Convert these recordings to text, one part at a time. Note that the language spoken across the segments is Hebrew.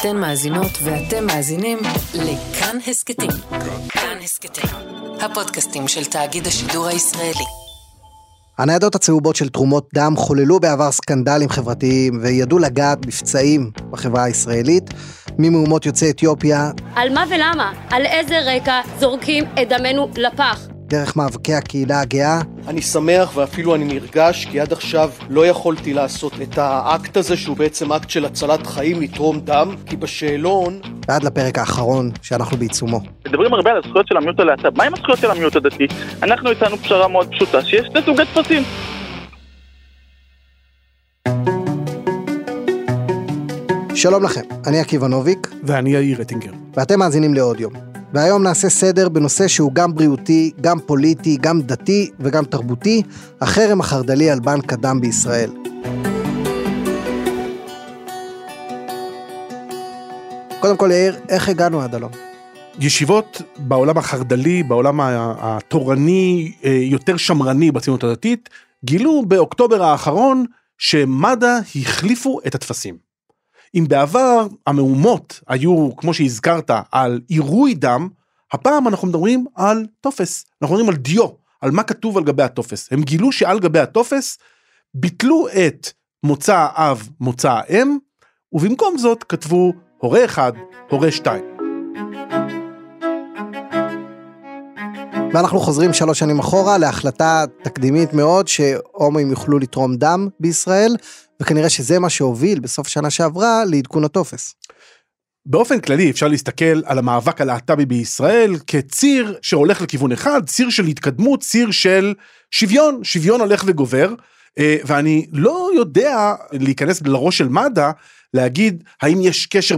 אתן מאזינות ואתם מאזינים לכאן הסכתים. כאן הסכתים, הפודקאסטים של תאגיד השידור הישראלי. הניידות הצהובות של תרומות דם חוללו בעבר סקנדלים חברתיים וידעו לגעת בפצעים בחברה הישראלית, ממהומות יוצאי אתיופיה. על מה ולמה? על איזה רקע זורקים את דמנו לפח? דרך מאבקי הקהילה הגאה. אני שמח ואפילו אני נרגש כי עד עכשיו לא יכולתי לעשות את האקט הזה שהוא בעצם אקט של הצלת חיים, לתרום דם, כי בשאלון... ועד לפרק האחרון שאנחנו בעיצומו. מדברים הרבה על הזכויות של המיעוט הלהט"ב, מה עם הזכויות של המיעוט הדתי? אנחנו הצענו פשרה מאוד פשוטה, שיש שני סוגי טפסים. שלום לכם, אני עקיבא נוביק. ואני יאיר רטינגר. ואתם מאזינים לעוד יום. והיום נעשה סדר בנושא שהוא גם בריאותי, גם פוליטי, גם דתי וגם תרבותי, החרם החרד"לי על בנק הדם בישראל. קודם כל, יאיר, איך הגענו עד הלום? ישיבות בעולם החרד"לי, בעולם התורני, אה, יותר שמרני בציונות הדתית, גילו באוקטובר האחרון שמד"א החליפו את הטפסים. אם בעבר המהומות היו, כמו שהזכרת, על עירוי דם, הפעם אנחנו מדברים על טופס, אנחנו מדברים על דיו, על מה כתוב על גבי הטופס. הם גילו שעל גבי הטופס ביטלו את מוצא האב, מוצא האם, ובמקום זאת כתבו הורה אחד, הורה שתיים. ואנחנו חוזרים שלוש שנים אחורה להחלטה תקדימית מאוד שהומואים יוכלו לתרום דם בישראל, וכנראה שזה מה שהוביל בסוף שנה שעברה לעדכון הטופס. באופן כללי אפשר להסתכל על המאבק הלהט"בי בישראל כציר שהולך לכיוון אחד, ציר של התקדמות, ציר של שוויון, שוויון הולך וגובר, אה, ואני לא יודע להיכנס לראש של מד"א להגיד האם יש קשר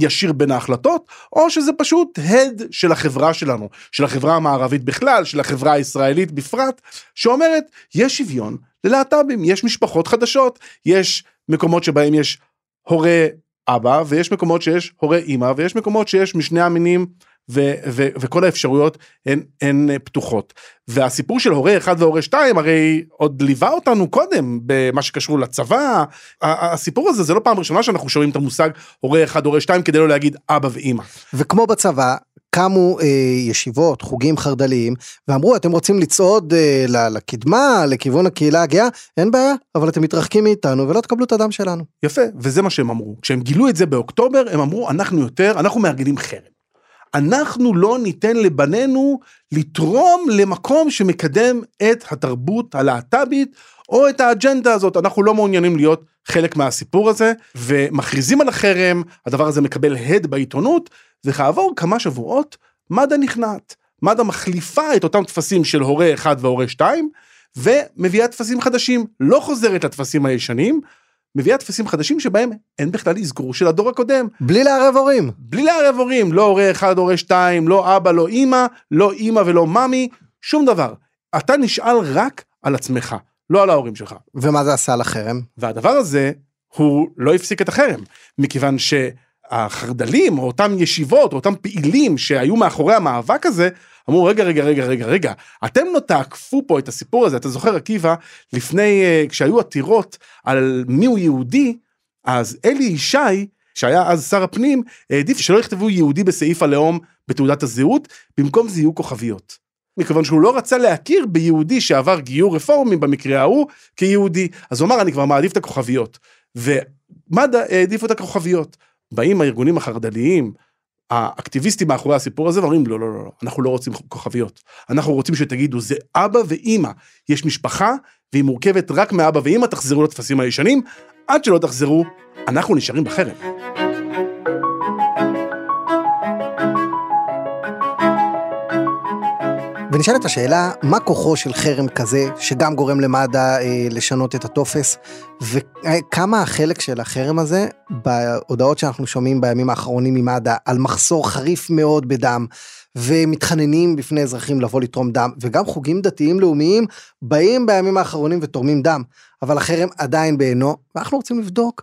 ישיר בין ההחלטות או שזה פשוט הד של החברה שלנו של החברה המערבית בכלל של החברה הישראלית בפרט שאומרת יש שוויון ללהט"בים יש משפחות חדשות יש מקומות שבהם יש הורה אבא ויש מקומות שיש הורה אמא ויש מקומות שיש משני המינים ו- ו- וכל האפשרויות הן, הן פתוחות. והסיפור של הורה אחד והורה שתיים הרי עוד ליווה אותנו קודם במה שקשור לצבא. הסיפור הזה זה לא פעם ראשונה שאנחנו שומעים את המושג הורה אחד הורה שתיים כדי לא להגיד אבא ואימא. וכמו בצבא קמו אה, ישיבות, חוגים חרד"ליים, ואמרו, אתם רוצים לצעוד אה, לקדמה, לכיוון הקהילה הגאה, אין בעיה, אבל אתם מתרחקים מאיתנו ולא תקבלו את הדם שלנו. יפה, וזה מה שהם אמרו. כשהם גילו את זה באוקטובר, הם אמרו, אנחנו יותר, אנחנו מארגנים חרם. אנחנו לא ניתן לבנינו לתרום למקום שמקדם את התרבות הלהט"בית או את האג'נדה הזאת, אנחנו לא מעוניינים להיות חלק מהסיפור הזה, ומכריזים על החרם, הדבר הזה מקבל הד בעיתונות, וכעבור כמה שבועות מד"א נכנעת. מד"א מחליפה את אותם טפסים של הורה 1 והורה 2, ומביאה טפסים חדשים, לא חוזרת לטפסים הישנים, מביאה טפסים חדשים שבהם אין בכלל אזכור של הדור הקודם. בלי לערב הורים. בלי לערב הורים, לא הורה אחד, הורה שתיים, לא אבא, לא אימא, לא אימא ולא מאמי, שום דבר. אתה נשאל רק על עצמך, לא על ההורים שלך. ומה זה עשה לחרם? והדבר הזה, הוא לא הפסיק את החרם, מכיוון שהחרד"לים, או אותם ישיבות, או אותם פעילים שהיו מאחורי המאבק הזה, אמרו רגע רגע רגע רגע רגע אתם לא תעקפו פה את הסיפור הזה אתה זוכר עקיבא לפני uh, כשהיו עתירות על מי הוא יהודי אז אלי ישי שהיה אז שר הפנים העדיף שלא יכתבו יהודי בסעיף הלאום בתעודת הזהות במקום זה יהיו כוכביות. מכיוון שהוא לא רצה להכיר ביהודי שעבר גיור רפורמי במקרה ההוא כיהודי אז הוא אמר אני כבר מעדיף את הכוכביות ומד"א העדיפו את הכוכביות. באים הארגונים החרד"ליים האקטיביסטים מאחורי הסיפור הזה ואומרים לא לא לא לא אנחנו לא רוצים כוכביות. אנחנו רוצים שתגידו זה אבא ואימא. יש משפחה והיא מורכבת רק מאבא ואימא תחזרו לטפסים הישנים. עד שלא תחזרו אנחנו נשארים בחרם. ונשאלת השאלה, מה כוחו של חרם כזה, שגם גורם למד"א אה, לשנות את הטופס, וכמה החלק של החרם הזה, בהודעות שאנחנו שומעים בימים האחרונים ממד"א, על מחסור חריף מאוד בדם, ומתחננים בפני אזרחים לבוא לתרום דם, וגם חוגים דתיים לאומיים באים בימים האחרונים ותורמים דם, אבל החרם עדיין בעינו, ואנחנו רוצים לבדוק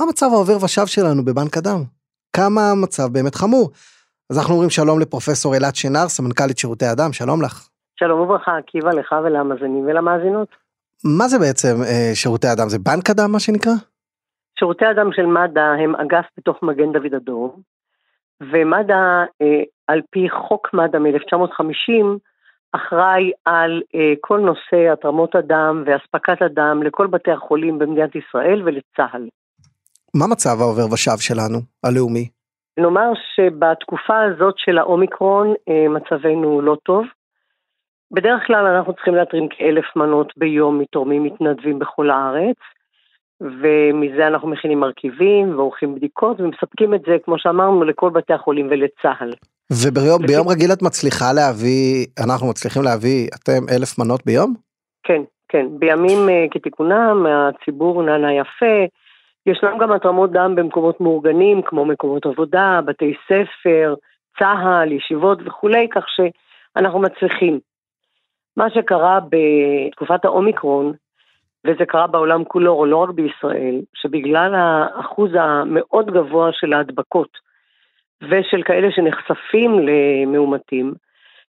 מה מצב העובר ושב שלנו בבנק הדם, כמה המצב באמת חמור. אז אנחנו אומרים שלום לפרופסור אילת שנר, סמנכ"לית שירותי אדם, שלום לך. שלום וברכה, עקיבא לך ולמאזינים ולמאזינות. מה זה בעצם אה, שירותי אדם? זה בנק אדם מה שנקרא? שירותי הדם של מד"א הם אגף בתוך מגן דוד אדום, ומד"א, אה, על פי חוק מד"א מ-1950, אחראי על אה, כל נושא התרמות הדם ואספקת הדם לכל בתי החולים במדינת ישראל ולצה"ל. מה מצב העובר ושב שלנו, הלאומי? נאמר שבתקופה הזאת של האומיקרון אה, מצבנו לא טוב. בדרך כלל אנחנו צריכים להתרים כאלף מנות ביום מתורמים מתנדבים בכל הארץ, ומזה אנחנו מכינים מרכיבים ועורכים בדיקות ומספקים את זה, כמו שאמרנו, לכל בתי החולים ולצה"ל. וביום לפי- רגיל את מצליחה להביא, אנחנו מצליחים להביא, אתם אלף מנות ביום? כן, כן. בימים אה, כתיקונם, הציבור נענה יפה. ישנם גם התרמות דם במקומות מאורגנים, כמו מקומות עבודה, בתי ספר, צה"ל, ישיבות וכולי, כך שאנחנו מצליחים. מה שקרה בתקופת האומיקרון, וזה קרה בעולם כולו, לא רק בישראל, שבגלל האחוז המאוד גבוה של ההדבקות ושל כאלה שנחשפים למאומתים,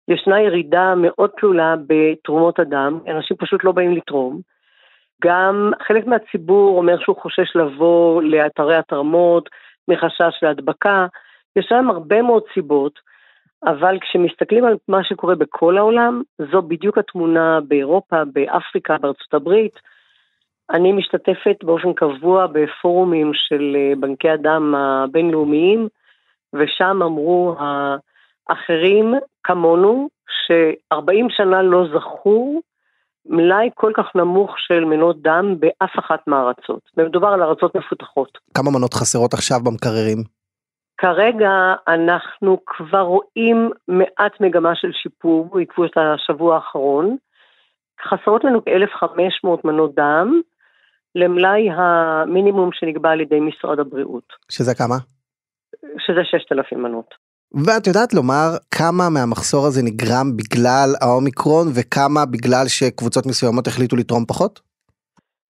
ישנה ירידה מאוד תלולה בתרומות הדם, אנשים פשוט לא באים לתרום. גם חלק מהציבור אומר שהוא חושש לבוא לאתרי התרמות מחשש להדבקה. יש להם הרבה מאוד סיבות, אבל כשמסתכלים על מה שקורה בכל העולם, זו בדיוק התמונה באירופה, באפריקה, בארצות הברית. אני משתתפת באופן קבוע בפורומים של אה, בנקי הדם הבינלאומיים, ושם אמרו האחרים כמונו, ש-40 שנה לא זכו מלאי כל כך נמוך של מנות דם באף אחת מהארצות. ומדובר על ארצות מפותחות. כמה מנות חסרות עכשיו במקררים? כרגע אנחנו כבר רואים מעט מגמה של שיפור, עקבו את השבוע האחרון. חסרות לנו כ-1,500 מנות דם למלאי המינימום שנקבע על ידי משרד הבריאות, שזה כמה? שזה 6,000 מנות. ואת יודעת לומר כמה מהמחסור הזה נגרם בגלל האומיקרון וכמה בגלל שקבוצות מסוימות החליטו לתרום פחות?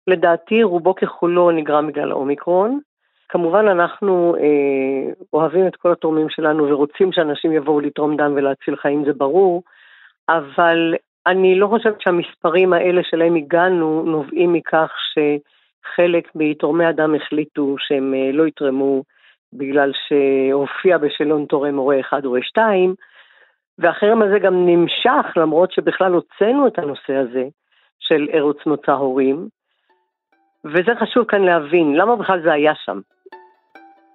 לדעתי רובו ככולו נגרם בגלל האומיקרון. כמובן אנחנו אה, אוהבים את כל התורמים שלנו ורוצים שאנשים יבואו לתרום דם ולהציל חיים, זה ברור, אבל אני לא חושבת שהמספרים האלה שלהם הגענו נובעים מכך שחלק מתורמי הדם החליטו שהם אה, לא יתרמו בגלל שהופיע בשאלון תורם הורה אחד הורה שתיים, והחרם הזה גם נמשך למרות שבכלל הוצאנו את הנושא הזה של ארץ מוצא הורים, וזה חשוב כאן להבין, למה בכלל זה היה שם?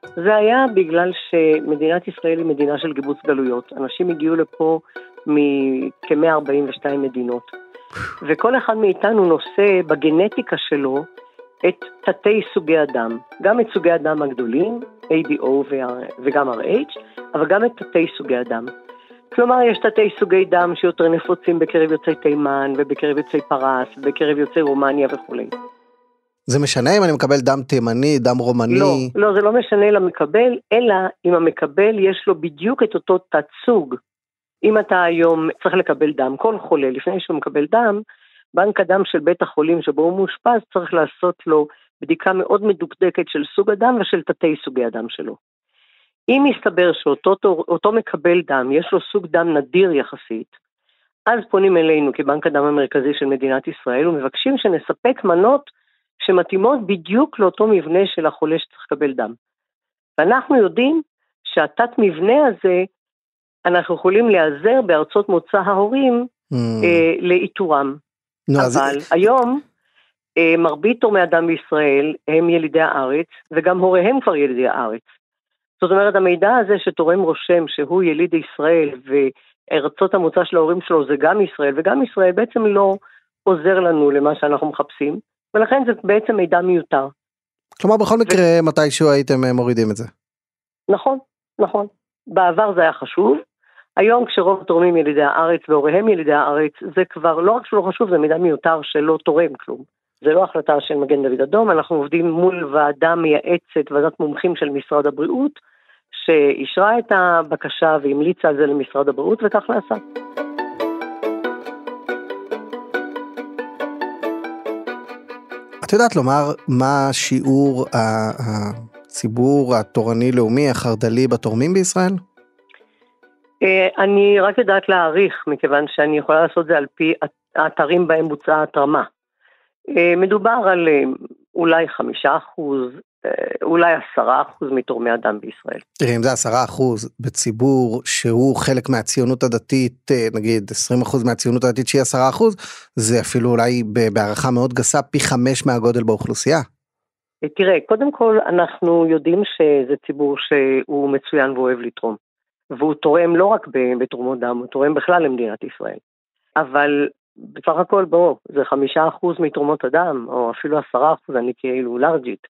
זה היה בגלל שמדינת ישראל היא מדינה של קיבוץ גלויות. אנשים הגיעו לפה מכ-142 מדינות, וכל אחד מאיתנו נושא בגנטיקה שלו את תתי סוגי הדם, גם את סוגי הדם הגדולים, ABO וגם RH, אבל גם את תתי סוגי הדם. כלומר, יש תתי סוגי דם שיותר נפוצים בקרב יוצאי תימן ובקרב יוצאי פרס ובקרב יוצאי רומניה וכולי. זה משנה אם אני מקבל דם תימני, דם רומני? לא, לא, זה לא משנה למקבל, אלא אם המקבל יש לו בדיוק את אותו תת סוג. אם אתה היום צריך לקבל דם, כל חולה, לפני שהוא מקבל דם, בנק הדם של בית החולים שבו הוא מאושפז צריך לעשות לו בדיקה מאוד מדוקדקת של סוג הדם ושל תתי סוגי הדם שלו. אם יסתבר שאותו אותו מקבל דם, יש לו סוג דם נדיר יחסית, אז פונים אלינו כבנק הדם המרכזי של מדינת ישראל ומבקשים שנספק מנות שמתאימות בדיוק לאותו מבנה של החולה שצריך לקבל דם. ואנחנו יודעים שהתת מבנה הזה, אנחנו יכולים להיעזר בארצות מוצא ההורים Mm. אה, לאיתורם. נו, אז- אבל היום אה, מרבית תורמי הדם בישראל הם ילידי הארץ, וגם הוריהם כבר ילידי הארץ. זאת אומרת, המידע הזה שתורם רושם שהוא יליד ישראל, וארצות המוצא של ההורים שלו זה גם ישראל, וגם ישראל בעצם לא עוזר לנו למה שאנחנו מחפשים, ולכן זה בעצם מידע מיותר. כלומר בכל מקרה מתישהו הייתם אה, מורידים את זה. נכון, נכון. בעבר זה היה חשוב, היום כשרוב התורמים ילידי הארץ והוריהם ילידי הארץ, זה כבר לא רק שלא חשוב, זה מידע מיותר שלא תורם כלום. זה לא החלטה של מגן דוד אדום, אנחנו עובדים מול ועדה מייעצת, ועדת מומחים של משרד הבריאות, שאישרה את הבקשה והמליצה על זה למשרד הבריאות, וכך נעשה. את יודעת לומר מה שיעור הציבור התורני-לאומי החרד"לי בתורמים בישראל? אה, אני רק יודעת להעריך, מכיוון שאני יכולה לעשות זה על פי האתרים בהם בוצעה התרמה. אה, מדובר על אה, אולי חמישה אחוז, אולי עשרה אחוז מתורמי הדם בישראל. תראי, אם זה עשרה אחוז בציבור שהוא חלק מהציונות הדתית, נגיד 20 אחוז מהציונות הדתית שהיא עשרה אחוז, זה אפילו אולי בהערכה מאוד גסה פי חמש מהגודל באוכלוסייה. תראה, קודם כל אנחנו יודעים שזה ציבור שהוא מצוין ואוהב לתרום. והוא תורם לא רק בתרומות דם, הוא תורם בכלל למדינת ישראל. אבל בסך הכל בואו, זה חמישה אחוז מתרומות הדם, או אפילו עשרה אחוז, אני כאילו לארג'ית.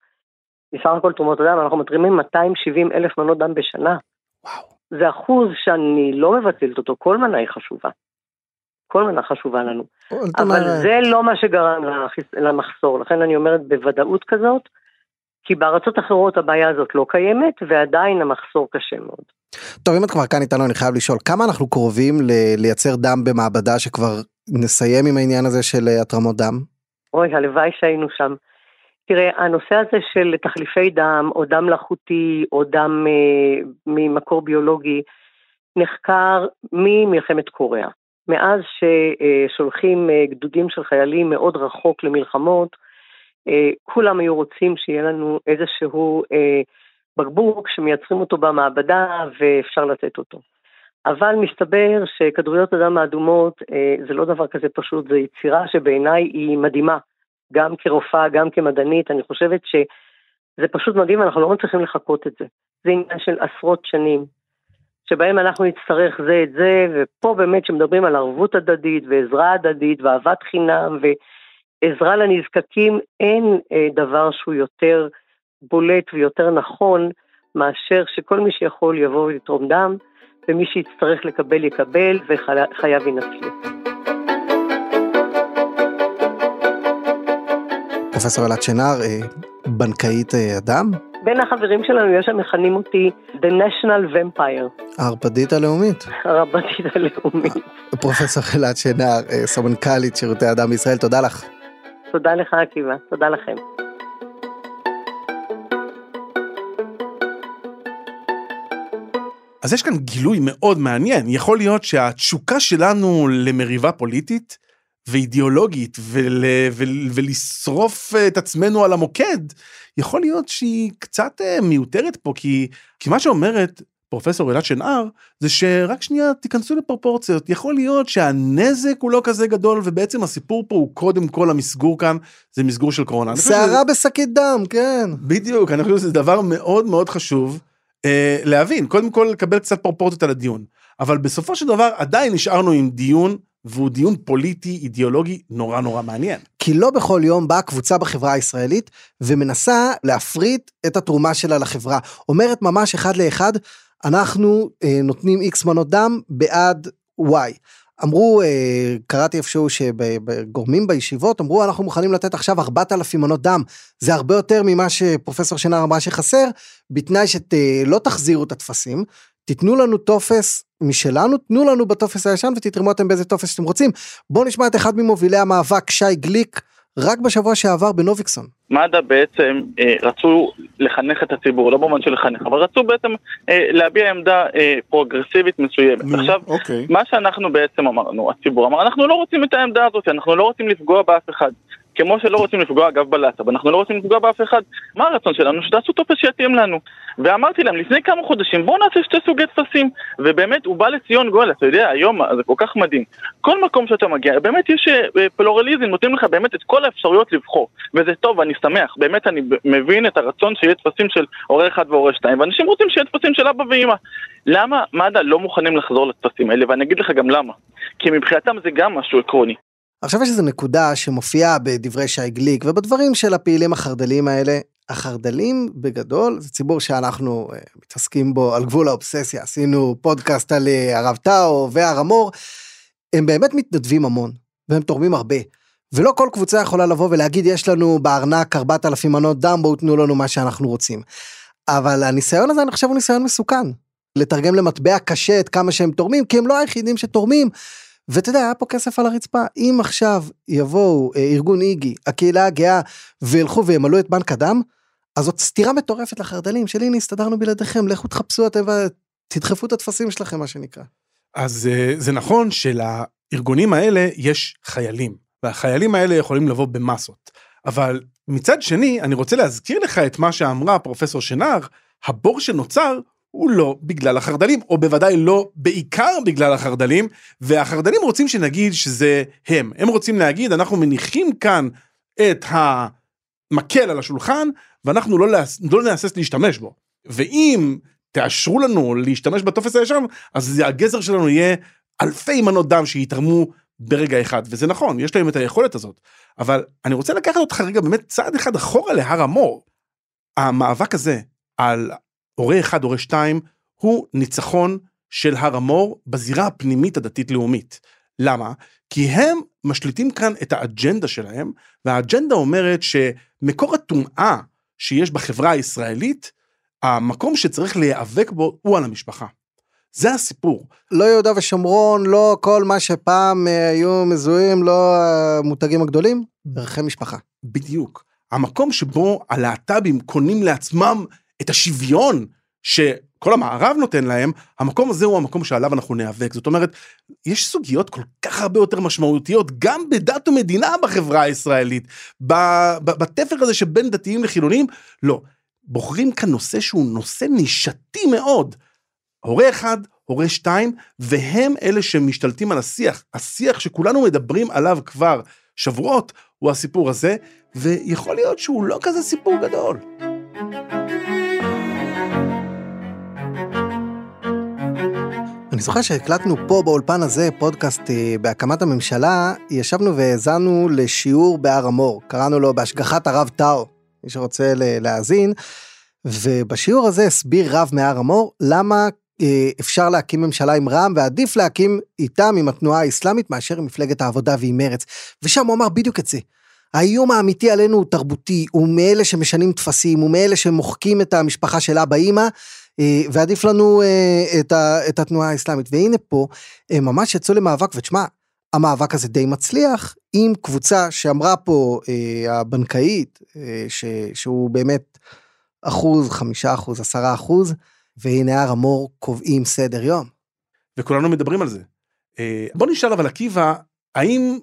בסך הכל תרומות הדם, אנחנו מתרימים 270 אלף מנות דם בשנה. וואו. זה אחוז שאני לא מבטלת אותו, כל מנה היא חשובה. כל מנה חשובה לנו. אבל אומרת, זה לא מה שגרם למחסור, לכן אני אומרת בוודאות כזאת, כי בארצות אחרות הבעיה הזאת לא קיימת, ועדיין המחסור קשה מאוד. טוב, אם את כבר כאן איתנו, אני חייב לשאול, כמה אנחנו קרובים ל- לייצר דם במעבדה שכבר נסיים עם העניין הזה של אה, התרמות דם? אוי, הלוואי שהיינו שם. תראה, הנושא הזה של תחליפי דם, או דם מלאכותי, או דם אה, ממקור ביולוגי, נחקר ממלחמת קוריאה. מאז ששולחים אה, גדודים של חיילים מאוד רחוק למלחמות, כולם היו רוצים שיהיה לנו איזשהו אה, בקבוק שמייצרים אותו במעבדה ואפשר לתת אותו. אבל מסתבר שכדוריות הדם האדומות אה, זה לא דבר כזה פשוט, זו יצירה שבעיניי היא מדהימה. גם כרופאה, גם כמדענית, אני חושבת שזה פשוט מדהים, אנחנו לא מצליחים לחכות את זה. זה עניין של עשרות שנים, שבהם אנחנו נצטרך זה את זה, ופה באמת שמדברים על ערבות הדדית ועזרה הדדית ואהבת חינם ועזרה לנזקקים, אין אה, דבר שהוא יותר בולט ויותר נכון מאשר שכל מי שיכול יבוא ולתרום דם, ומי שיצטרך לקבל יקבל וחייו ינצלו. פרופסור אלעד שנער, אה, בנקאית אה, הדם? בין החברים שלנו יש המכנים אותי The National Vampire, הערפדית הלאומית. הרבנית הלאומית. פרופסור אלעד שנער, סמנכ"לית שירותי הדם בישראל, תודה לך. תודה לך עקיבא, תודה לכם. אז יש כאן גילוי מאוד מעניין, יכול להיות שהתשוקה שלנו למריבה פוליטית ואידיאולוגית ול, ול, ולשרוף את עצמנו על המוקד, יכול להיות שהיא קצת אה, מיותרת פה, כי, כי מה שאומרת פרופסור אלעד שנער, זה שרק שנייה תיכנסו לפרופורציות, יכול להיות שהנזק הוא לא כזה גדול, ובעצם הסיפור פה הוא קודם כל המסגור כאן, זה מסגור של קורונה. שערה בשקית דם, כן. בדיוק, אני חושב שזה דבר מאוד מאוד חשוב אה, להבין, קודם כל לקבל קצת פרופורציות על הדיון, אבל בסופו של דבר עדיין נשארנו עם דיון, והוא דיון פוליטי, אידיאולוגי, נורא נורא מעניין. כי לא בכל יום באה קבוצה בחברה הישראלית ומנסה להפריט את התרומה שלה לחברה. אומרת ממש אחד לאחד, אנחנו אה, נותנים X מנות דם בעד Y. אמרו, אה, קראתי איפשהו שגורמים בישיבות אמרו אנחנו מוכנים לתת עכשיו 4,000 מנות דם. זה הרבה יותר ממה שפרופסור שנער אמרה שחסר, בתנאי שלא תחזירו את הטפסים, תיתנו לנו טופס משלנו, תנו לנו בטופס הישן ותתרמו אתם באיזה טופס שאתם רוצים. בואו נשמע את אחד ממובילי המאבק, שי גליק, רק בשבוע שעבר בנוביקסון. מד"א בעצם אה, רצו לחנך את הציבור, לא במובן של לחנך, אבל רצו בעצם אה, להביע עמדה אה, פרוגרסיבית מסוימת. עכשיו, אוקיי. מה שאנחנו בעצם אמרנו, הציבור אמר, אנחנו לא רוצים את העמדה הזאת, אנחנו לא רוצים לפגוע באף אחד. כמו שלא רוצים לפגוע אגב בלהט"ב, אנחנו לא רוצים לפגוע באף אחד. מה הרצון שלנו? שתעשו טופס שיתאים לנו. ואמרתי להם, לפני כמה חודשים, בואו נעשה שתי סוגי טפסים. ובאמת, הוא בא לציון גואל, אתה יודע, היום זה כל כך מדהים. כל מקום שאתה מגיע, באמת יש אה, פלורליזם, נותנים לך באמת את כל האפשרויות לבחור. וזה טוב, ואני שמח. באמת, אני מבין את הרצון שיהיה טפסים של הורה אחד והורה שתיים, ואנשים רוצים שיהיה טפסים של אבא ואמא. למה מד"א לא מוכנים לחזור לטפסים האלה? ואני אגיד לך גם למה. כי מבחינתם זה גם משהו עקרוני. עכשיו יש איזו נקודה שמופיעה בדברי שי גליק ובדברים של הפעילים החרד"ליים האלה. החרד"לים בגדול זה ציבור שאנחנו uh, מתעסקים בו על גבול האובססיה עשינו פודקאסט על uh, הרב טאו והר המור. הם באמת מתנדבים המון והם תורמים הרבה. ולא כל קבוצה יכולה לבוא ולהגיד יש לנו בארנק 4,000 מנות דם בואו תנו לנו מה שאנחנו רוצים. אבל הניסיון הזה אני חושב הוא ניסיון מסוכן. לתרגם למטבע קשה את כמה שהם תורמים כי הם לא היחידים שתורמים. ואתה יודע, היה פה כסף על הרצפה. אם עכשיו יבואו אה, ארגון איגי, הקהילה הגאה, וילכו וימלאו את בנק הדם, אז זאת סתירה מטורפת לחרד"לים, של הנה הסתדרנו בלעדיכם, לכו תחפשו אתם ותדחפו את הטפסים שלכם, מה שנקרא. אז אה, זה נכון שלארגונים האלה יש חיילים, והחיילים האלה יכולים לבוא במסות. אבל מצד שני, אני רוצה להזכיר לך את מה שאמרה פרופסור שנהר, הבור שנוצר הוא לא בגלל החרד"לים, או בוודאי לא בעיקר בגלל החרד"לים, והחרד"לים רוצים שנגיד שזה הם. הם רוצים להגיד, אנחנו מניחים כאן את המקל על השולחן, ואנחנו לא, לא נהסס להשתמש בו. ואם תאשרו לנו להשתמש בטופס הישן, אז הגזר שלנו יהיה אלפי מנות דם שיתרמו ברגע אחד, וזה נכון, יש להם את היכולת הזאת. אבל אני רוצה לקחת אותך רגע באמת צעד אחד אחורה להר המור. המאבק הזה על הורה אחד, הורה שתיים, הוא ניצחון של הר המור בזירה הפנימית הדתית-לאומית. למה? כי הם משליטים כאן את האג'נדה שלהם, והאג'נדה אומרת שמקור הטומאה שיש בחברה הישראלית, המקום שצריך להיאבק בו הוא על המשפחה. זה הסיפור. לא יהודה ושומרון, לא כל מה שפעם אה, היו מזוהים, לא המותגים הגדולים, ערכי משפחה. בדיוק. המקום שבו הלהט"בים קונים לעצמם את השוויון שכל המערב נותן להם, המקום הזה הוא המקום שעליו אנחנו ניאבק. זאת אומרת, יש סוגיות כל כך הרבה יותר משמעותיות, גם בדת ומדינה בחברה הישראלית, בתפר הזה שבין דתיים לחילונים, לא. בוחרים כאן נושא שהוא נושא נישתי מאוד. הורה אחד, הורה שתיים, והם אלה שמשתלטים על השיח. השיח שכולנו מדברים עליו כבר שבועות, הוא הסיפור הזה, ויכול להיות שהוא לא כזה סיפור גדול. אני זוכר שהקלטנו פה באולפן הזה פודקאסט אה, בהקמת הממשלה, ישבנו והאזנו לשיעור בהר המור, קראנו לו בהשגחת הרב טאו, מי שרוצה להאזין, ובשיעור הזה הסביר רב מהר המור למה אה, אפשר להקים ממשלה עם רע"מ ועדיף להקים איתם עם התנועה האסלאמית מאשר עם מפלגת העבודה ועם מרץ. ושם הוא אמר בדיוק את זה. האיום האמיתי עלינו הוא תרבותי, הוא מאלה שמשנים טפסים, הוא מאלה שמוחקים את המשפחה של אבא אימא, ועדיף לנו אה, את, ה, את התנועה האסלאמית. והנה פה, הם ממש יצאו למאבק, ותשמע, המאבק הזה די מצליח, עם קבוצה שאמרה פה הבנקאית, ש, שהוא באמת אחוז, חמישה אחוז, עשרה אחוז, והנה הר המור קובעים סדר יום. וכולנו מדברים על זה. אה, בוא נשאל אבל עקיבא, האם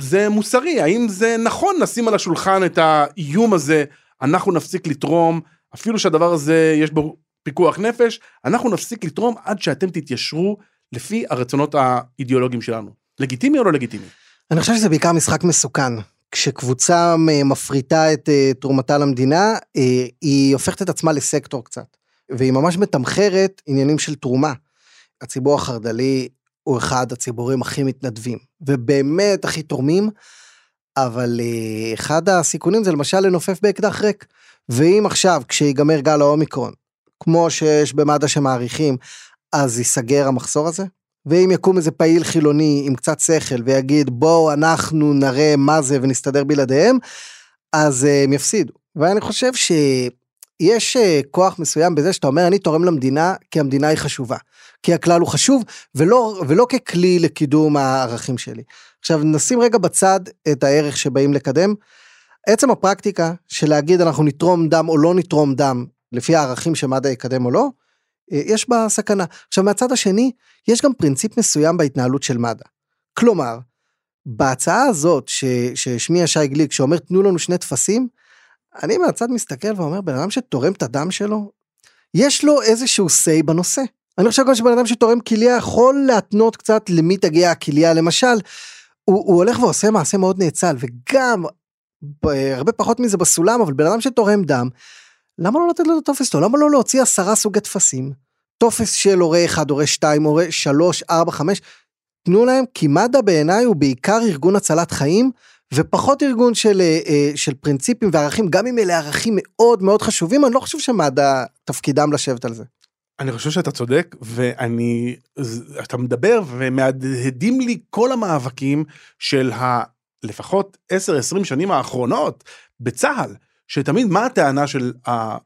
זה מוסרי? האם זה נכון לשים על השולחן את האיום הזה, אנחנו נפסיק לתרום, אפילו שהדבר הזה יש בו פיקוח נפש, אנחנו נפסיק לתרום עד שאתם תתיישרו לפי הרצונות האידיאולוגיים שלנו. לגיטימי או לא לגיטימי? אני חושב שזה בעיקר משחק מסוכן. כשקבוצה מפריטה את אה, תרומתה למדינה, אה, היא הופכת את עצמה לסקטור קצת. והיא ממש מתמחרת עניינים של תרומה. הציבור החרד"לי הוא אחד הציבורים הכי מתנדבים, ובאמת הכי תורמים, אבל אה, אחד הסיכונים זה למשל לנופף באקדח ריק. ואם עכשיו, כשיגמר גל האומיקרון, כמו שיש במד"א שמעריכים, אז ייסגר המחסור הזה? ואם יקום איזה פעיל חילוני עם קצת שכל ויגיד בואו אנחנו נראה מה זה ונסתדר בלעדיהם, אז אה, הם יפסידו. ואני חושב ש... יש אה, כוח מסוים בזה שאתה אומר אני תורם למדינה כי המדינה היא חשובה. כי הכלל הוא חשוב ולא, ולא ככלי לקידום הערכים שלי. עכשיו נשים רגע בצד את הערך שבאים לקדם. עצם הפרקטיקה של להגיד אנחנו נתרום דם או לא נתרום דם לפי הערכים שמד"א יקדם או לא, אה, יש בה סכנה. עכשיו מהצד השני, יש גם פרינציפ מסוים בהתנהלות של מד"א. כלומר, בהצעה הזאת שהשמיע שי גליק שאומר תנו לנו שני טפסים, אני מהצד מסתכל ואומר, בן אדם שתורם את הדם שלו, יש לו איזשהו say בנושא. אני חושב גם שבן אדם שתורם כליה יכול להתנות קצת למי תגיע הכליה, למשל, הוא, הוא הולך ועושה מעשה מאוד נאצל, וגם, הרבה פחות מזה בסולם, אבל בן אדם שתורם דם, למה לא לתת לו את הטופס שלו? למה לא להוציא עשרה סוגי טפסים? טופס של הורה 1, הורה 2, הורה 3, 4, 5, תנו להם, כי מד"א בעיניי הוא בעיקר ארגון הצלת חיים, ופחות ארגון של, אה, אה, של פרינציפים וערכים, גם אם אלה ערכים מאוד מאוד חשובים, אני לא חושב שמד"א תפקידם לשבת על זה. אני חושב שאתה צודק, ואני, אתה מדבר ומהדהדים לי כל המאבקים של ה... לפחות 10-20 שנים האחרונות בצה"ל, שתמיד מה הטענה של, ה,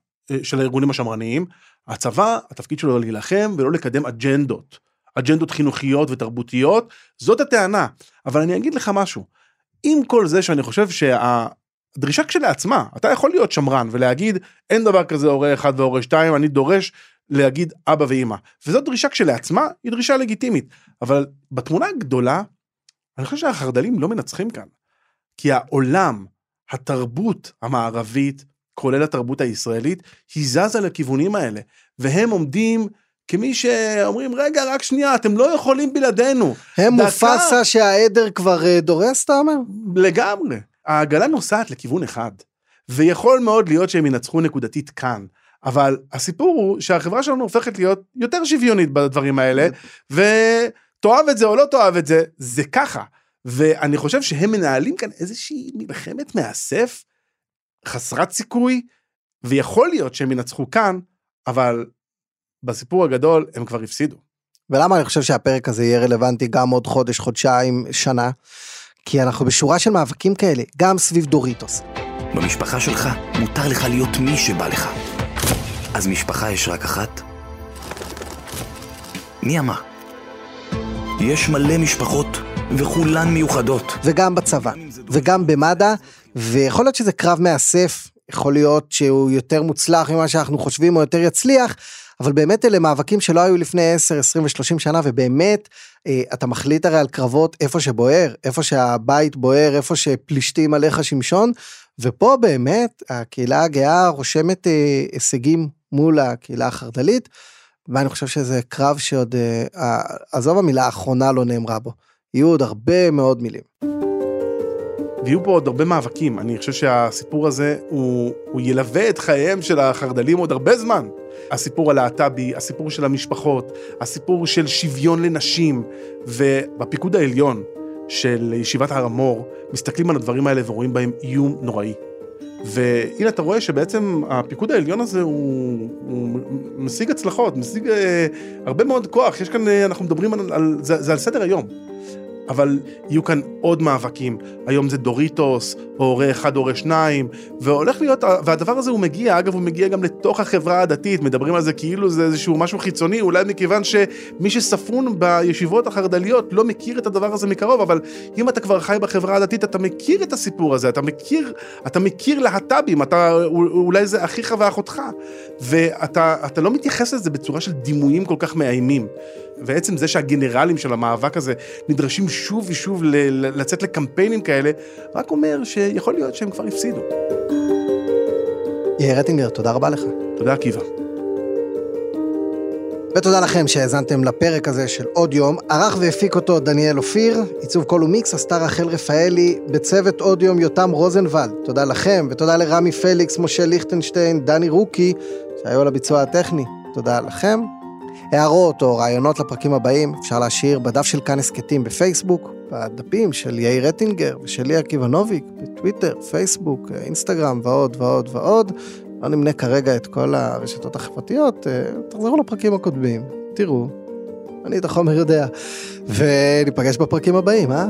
של הארגונים השמרניים? הצבא, התפקיד שלו להילחם ולא לקדם אג'נדות. אג'נדות חינוכיות ותרבותיות, זאת הטענה. אבל אני אגיד לך משהו, עם כל זה שאני חושב שהדרישה כשלעצמה, אתה יכול להיות שמרן ולהגיד אין דבר כזה הורה אחד והורה שתיים, אני דורש להגיד אבא ואימא. וזאת דרישה כשלעצמה, היא דרישה לגיטימית. אבל בתמונה הגדולה, אני חושב שהחרד"לים לא מנצחים כאן. כי העולם, התרבות המערבית, כולל התרבות הישראלית, היא זזה לכיוונים האלה, והם עומדים כמי שאומרים, רגע, רק שנייה, אתם לא יכולים בלעדינו. הם דקה." מופסה שהעדר כבר אה, דורס, אתה אומר? לגמרי. העגלה נוסעת לכיוון אחד, ויכול מאוד להיות שהם ינצחו נקודתית כאן. אבל הסיפור הוא שהחברה שלנו הופכת להיות יותר שוויונית בדברים האלה, ותאהב את זה או לא תאהב את זה, זה ככה. ואני חושב שהם מנהלים כאן איזושהי מלחמת מאסף חסרת סיכוי, ויכול להיות שהם ינצחו כאן, אבל בסיפור הגדול הם כבר הפסידו. ולמה אני חושב שהפרק הזה יהיה רלוונטי גם עוד חודש, חודשיים, שנה? כי אנחנו בשורה של מאבקים כאלה, גם סביב דוריטוס. במשפחה שלך מותר לך להיות מי שבא לך. אז משפחה יש רק אחת? מי אמר? יש מלא משפחות, וכולן מיוחדות. וגם בצבא, וגם במד"א, ויכול להיות שזה קרב מאסף, יכול להיות שהוא יותר מוצלח ממה שאנחנו חושבים או יותר יצליח, אבל באמת אלה מאבקים שלא היו לפני 10, 20 ו-30 שנה, ובאמת, אה, אתה מחליט הרי על קרבות איפה שבוער, איפה שהבית בוער, איפה שפלישתים עליך שמשון, ופה באמת הקהילה הגאה רושמת אה, הישגים מול הקהילה החרד"לית, ואני חושב שזה קרב שעוד, אה, עזוב המילה האחרונה לא נאמרה בו, יהיו עוד הרבה מאוד מילים. ויהיו פה עוד הרבה מאבקים. אני חושב שהסיפור הזה, הוא, הוא ילווה את חייהם של החרד"לים עוד הרבה זמן. הסיפור הלהט"בי, הסיפור של המשפחות, הסיפור של שוויון לנשים, ובפיקוד העליון של ישיבת הר המור, מסתכלים על הדברים האלה ורואים בהם איום נוראי. והנה אתה רואה שבעצם הפיקוד העליון הזה הוא, הוא משיג הצלחות, משיג אה, הרבה מאוד כוח, יש כאן, אה, אנחנו מדברים על, על זה, זה על סדר היום. אבל יהיו כאן עוד מאבקים, היום זה דוריטוס, או הורה אחד, הורה שניים, והולך להיות, והדבר הזה הוא מגיע, אגב הוא מגיע גם לתוך החברה הדתית, מדברים על זה כאילו זה איזשהו משהו חיצוני, אולי מכיוון שמי שספון בישיבות החרד"ליות לא מכיר את הדבר הזה מקרוב, אבל אם אתה כבר חי בחברה הדתית, אתה מכיר את הסיפור הזה, אתה מכיר, אתה מכיר להט"בים, אתה, אולי זה אחיך ואחותך, ואתה אתה לא מתייחס לזה בצורה של דימויים כל כך מאיימים. ועצם זה שהגנרלים של המאבק הזה נדרשים שוב ושוב לצאת לקמפיינים כאלה, רק אומר שיכול להיות שהם כבר הפסידו. יאיר רטינגר, תודה רבה לך. תודה עקיבא. ותודה לכם שהאזנתם לפרק הזה של עוד יום. ערך והפיק אותו דניאל אופיר, עיצוב קול ומיקס עשתה רחל רפאלי, בצוות עוד יום יותם רוזנבלד. תודה לכם, ותודה לרמי פליקס, משה ליכטנשטיין, דני רוקי, שהיו על הביצוע הטכני. תודה לכם. הערות או רעיונות לפרקים הבאים אפשר להשאיר בדף של כאן הסכתים בפייסבוק, בדפים של יאיר רטינגר ושלי עקיבא נוביק, בטוויטר, פייסבוק, אינסטגרם ועוד ועוד ועוד. לא נמנה כרגע את כל הרשתות החברתיות, אה, תחזרו לפרקים הקודמים, תראו, אני את החומר יודע, וניפגש בפרקים הבאים, אה?